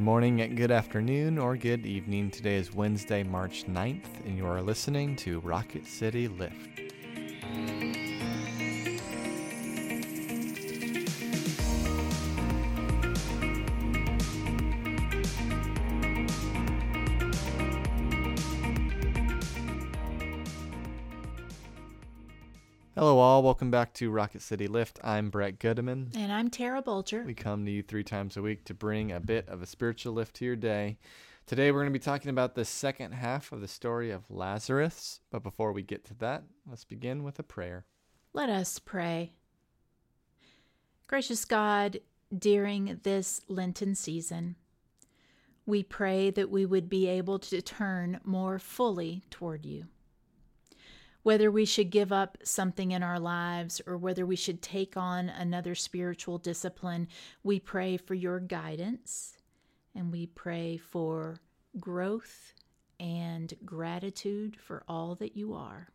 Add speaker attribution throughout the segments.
Speaker 1: morning, good afternoon, or good evening. Today is Wednesday, March 9th, and you are listening to Rocket City Lift. Hello, all. Welcome back to Rocket City Lift. I'm Brett Goodeman.
Speaker 2: And I'm Tara Bulger.
Speaker 1: We come to you three times a week to bring a bit of a spiritual lift to your day. Today, we're going to be talking about the second half of the story of Lazarus. But before we get to that, let's begin with a prayer.
Speaker 2: Let us pray. Gracious God, during this Lenten season, we pray that we would be able to turn more fully toward you whether we should give up something in our lives or whether we should take on another spiritual discipline, we pray for your guidance and we pray for growth and gratitude for all that you are.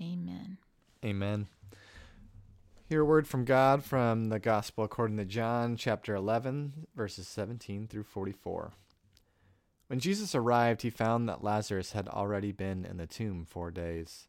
Speaker 2: Amen.
Speaker 1: Amen. Hear a word from God from the Gospel according to John, chapter 11, verses 17 through 44. When Jesus arrived, he found that Lazarus had already been in the tomb four days.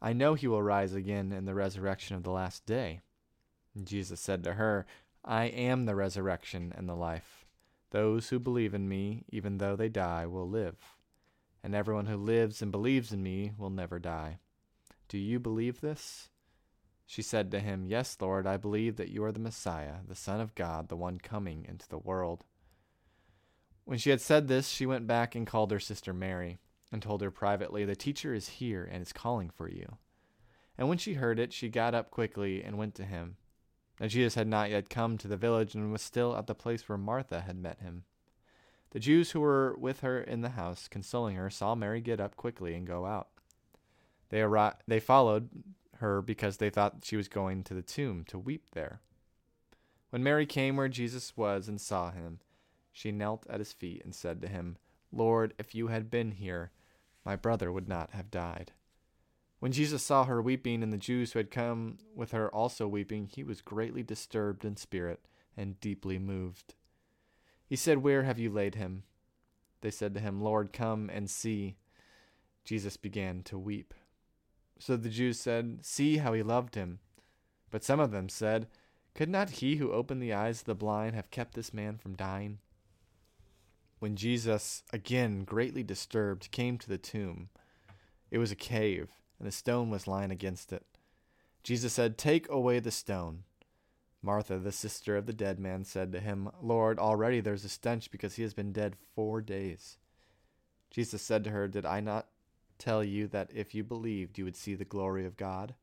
Speaker 1: I know he will rise again in the resurrection of the last day. And Jesus said to her, I am the resurrection and the life. Those who believe in me, even though they die, will live. And everyone who lives and believes in me will never die. Do you believe this? She said to him, Yes, Lord, I believe that you are the Messiah, the Son of God, the one coming into the world. When she had said this, she went back and called her sister Mary and told her privately, The teacher is here and is calling for you. And when she heard it, she got up quickly and went to him. Now Jesus had not yet come to the village and was still at the place where Martha had met him. The Jews who were with her in the house, consoling her, saw Mary get up quickly and go out. They, they followed her because they thought she was going to the tomb to weep there. When Mary came where Jesus was and saw him, she knelt at his feet and said to him, Lord, if you had been here, my brother would not have died. When Jesus saw her weeping, and the Jews who had come with her also weeping, he was greatly disturbed in spirit and deeply moved. He said, Where have you laid him? They said to him, Lord, come and see. Jesus began to weep. So the Jews said, See how he loved him. But some of them said, Could not he who opened the eyes of the blind have kept this man from dying? When Jesus, again greatly disturbed, came to the tomb. It was a cave, and a stone was lying against it. Jesus said, Take away the stone. Martha, the sister of the dead man, said to him, Lord, already there's a stench because he has been dead four days. Jesus said to her, Did I not tell you that if you believed, you would see the glory of God?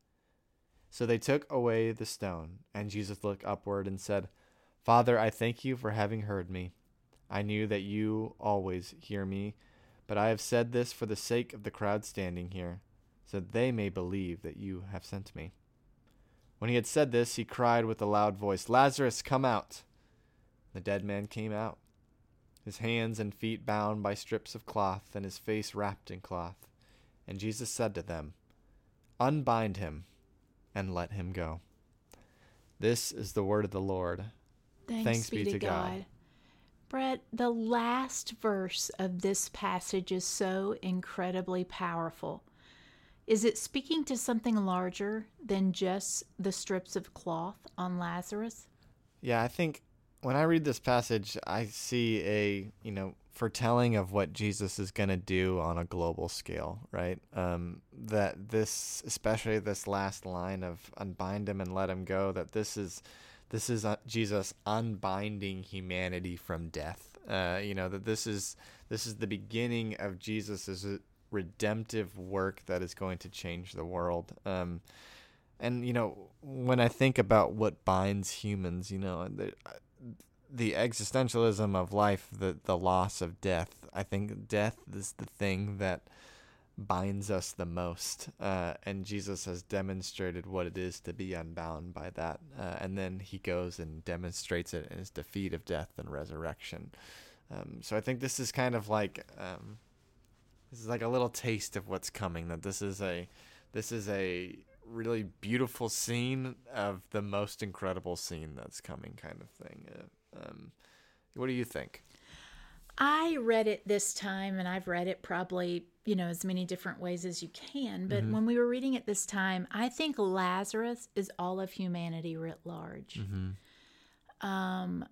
Speaker 1: So they took away the stone, and Jesus looked upward and said, Father, I thank you for having heard me. I knew that you always hear me, but I have said this for the sake of the crowd standing here, so that they may believe that you have sent me. When he had said this, he cried with a loud voice, Lazarus, come out! The dead man came out, his hands and feet bound by strips of cloth, and his face wrapped in cloth. And Jesus said to them, Unbind him, and let him go. This is the word of the Lord.
Speaker 2: Thanks, Thanks be, be, to God. God. Brett, the last verse of this passage is so incredibly powerful. Is it speaking to something larger than just the strips of cloth on Lazarus?
Speaker 1: Yeah, I think when I read this passage, I see a, you know, foretelling of what Jesus is going to do on a global scale, right? Um, that this, especially this last line of unbind him and let him go, that this is this is uh, Jesus unbinding humanity from death. Uh, you know that this is this is the beginning of Jesus' redemptive work that is going to change the world. Um, and you know when I think about what binds humans, you know, the existentialism of life, the the loss of death. I think death is the thing that binds us the most, uh, and Jesus has demonstrated what it is to be unbound by that. Uh, and then he goes and demonstrates it in his defeat of death and resurrection. Um, so I think this is kind of like um, this is like a little taste of what's coming. That this is a this is a really beautiful scene of the most incredible scene that's coming, kind of thing. Uh, um, what do you think?
Speaker 2: I read it this time, and I've read it probably, you know, as many different ways as you can. But when we were reading it this time, I think Lazarus is all of humanity writ large. Um,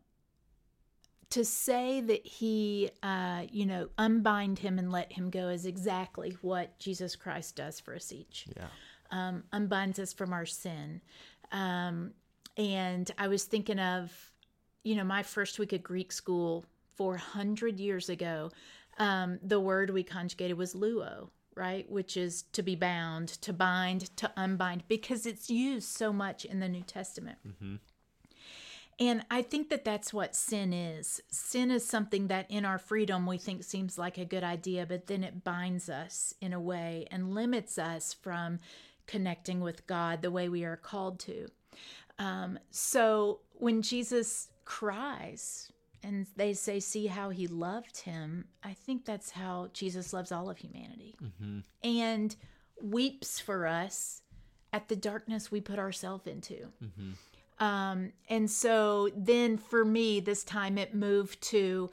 Speaker 2: to say that he, uh, you know, unbind him and let him go is exactly what Jesus Christ does for us each
Speaker 1: Yeah.
Speaker 2: um, unbinds us from our sin. Um, and I was thinking of, you know, my first week at Greek school 400 years ago. Um, the word we conjugated was luo, right? Which is to be bound, to bind, to unbind, because it's used so much in the New Testament. And I think that that's what sin is. Sin is something that in our freedom we think seems like a good idea, but then it binds us in a way and limits us from connecting with God the way we are called to. Um, so when Jesus cries and they say, See how he loved him, I think that's how Jesus loves all of humanity and weeps for us at the darkness we put ourselves into. Um, and so then for me, this time it moved to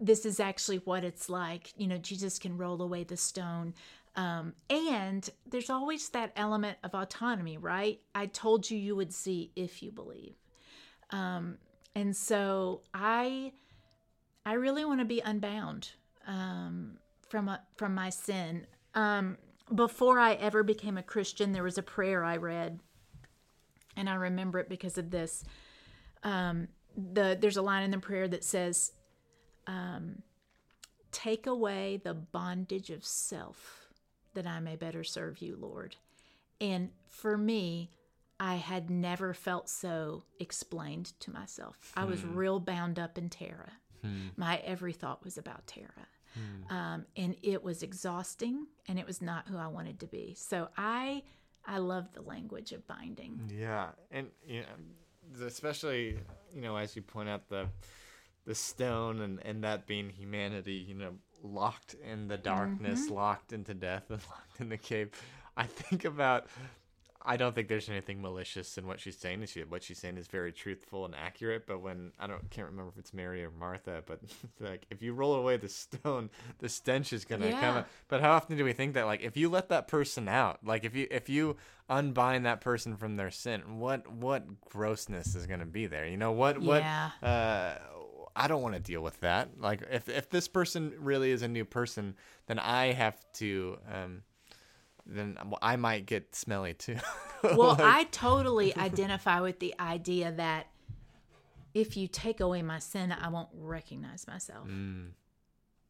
Speaker 2: this is actually what it's like. You know, Jesus can roll away the stone. Um, and there's always that element of autonomy, right? I told you you would see if you believe. Um, and so I, I really want to be unbound um, from a, from my sin. Um, before I ever became a Christian, there was a prayer I read and I remember it because of this. Um, the there's a line in the prayer that says, um, "Take away the bondage of self, that I may better serve you, Lord." And for me, I had never felt so explained to myself. I was hmm. real bound up in Tara. Hmm. My every thought was about Tara. Hmm. Um, and it was exhausting and it was not who I wanted to be. So I I love the language of binding.
Speaker 1: Yeah, and you know, especially you know as you point out the the stone and and that being humanity, you know, locked in the darkness, mm-hmm. locked into death, and locked in the cave. I think about. I don't think there's anything malicious in what she's saying. She, what she's saying is very truthful and accurate. But when I don't can't remember if it's Mary or Martha, but like if you roll away the stone, the stench is gonna come.
Speaker 2: Yeah.
Speaker 1: out. But how often do we think that? Like if you let that person out, like if you if you unbind that person from their sin, what what grossness is gonna be there? You know what
Speaker 2: Yeah.
Speaker 1: what uh I don't want to deal with that. Like if if this person really is a new person, then I have to um then I might get smelly too.
Speaker 2: Well, I totally identify with the idea that if you take away my sin, I won't recognize myself.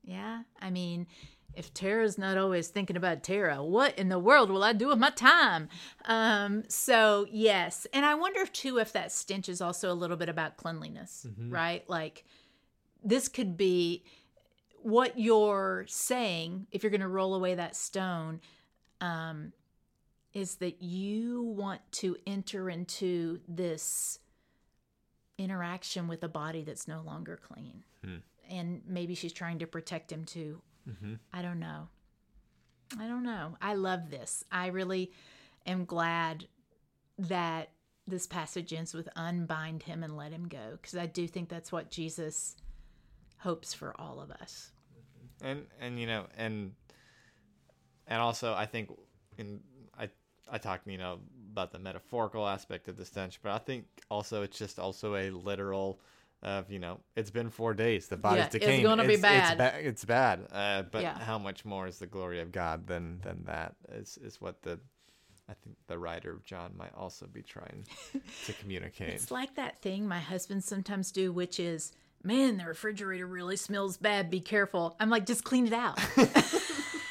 Speaker 2: Yeah. I mean, if Tara's not always thinking about Tara, what in the world will I do with my time? Um, so, yes. And I wonder too if that stench is also a little bit about cleanliness, right? Like, this could be what you're saying if you're going to roll away that stone um, is that you want to enter into this interaction with a body that's no longer clean. And maybe she's trying to protect him too. I don't know. I don't know. I love this. I really am glad that this passage ends with unbind him and let him go because I do think that's what Jesus hopes for all of us.
Speaker 1: and and you know and and also I think in I I talked you know about the metaphorical aspect of the stench, but I think also it's just also a literal of you know it's been four days the body's
Speaker 2: Yeah, it's
Speaker 1: decaying
Speaker 2: gonna be
Speaker 1: it's,
Speaker 2: bad.
Speaker 1: it's, ba- it's bad uh, but
Speaker 2: Yeah.
Speaker 1: how much more is the glory of God than than that is is what the I think the writer of John might also be trying to communicate.
Speaker 2: It's like that thing my husband sometimes do, which is, man, the refrigerator really smells bad. Be careful. I'm like, just clean it out.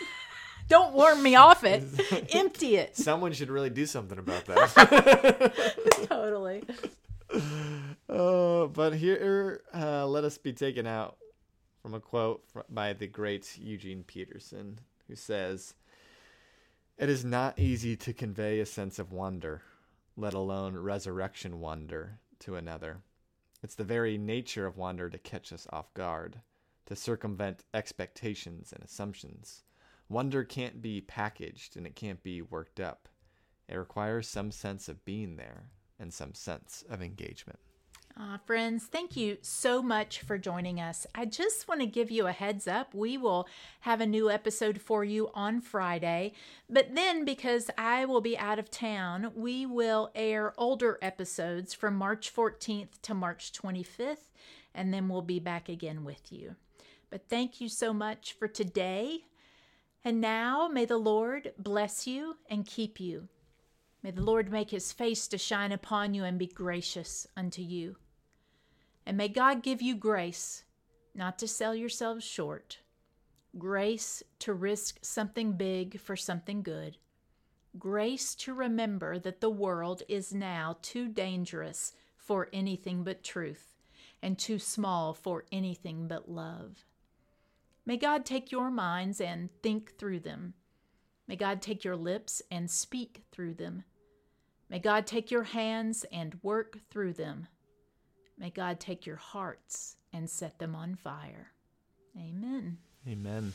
Speaker 2: Don't warm me off it. Empty it.
Speaker 1: Someone should really do something about that.
Speaker 2: totally.
Speaker 1: Uh, but here, uh, let us be taken out from a quote by the great Eugene Peterson, who says, It is not easy to convey a sense of wonder, let alone resurrection wonder, to another. It's the very nature of wonder to catch us off guard, to circumvent expectations and assumptions. Wonder can't be packaged and it can't be worked up. It requires some sense of being there and some sense of engagement.
Speaker 2: Uh, friends, thank you so much for joining us. I just want to give you a heads up. We will have a new episode for you on Friday, but then because I will be out of town, we will air older episodes from March 14th to March 25th, and then we'll be back again with you. But thank you so much for today. And now may the Lord bless you and keep you. May the Lord make his face to shine upon you and be gracious unto you. And may God give you grace not to sell yourselves short, grace to risk something big for something good, grace to remember that the world is now too dangerous for anything but truth and too small for anything but love. May God take your minds and think through them. May God take your lips and speak through them. May God take your hands and work through them. May God take your hearts and set them on fire. Amen.
Speaker 1: Amen.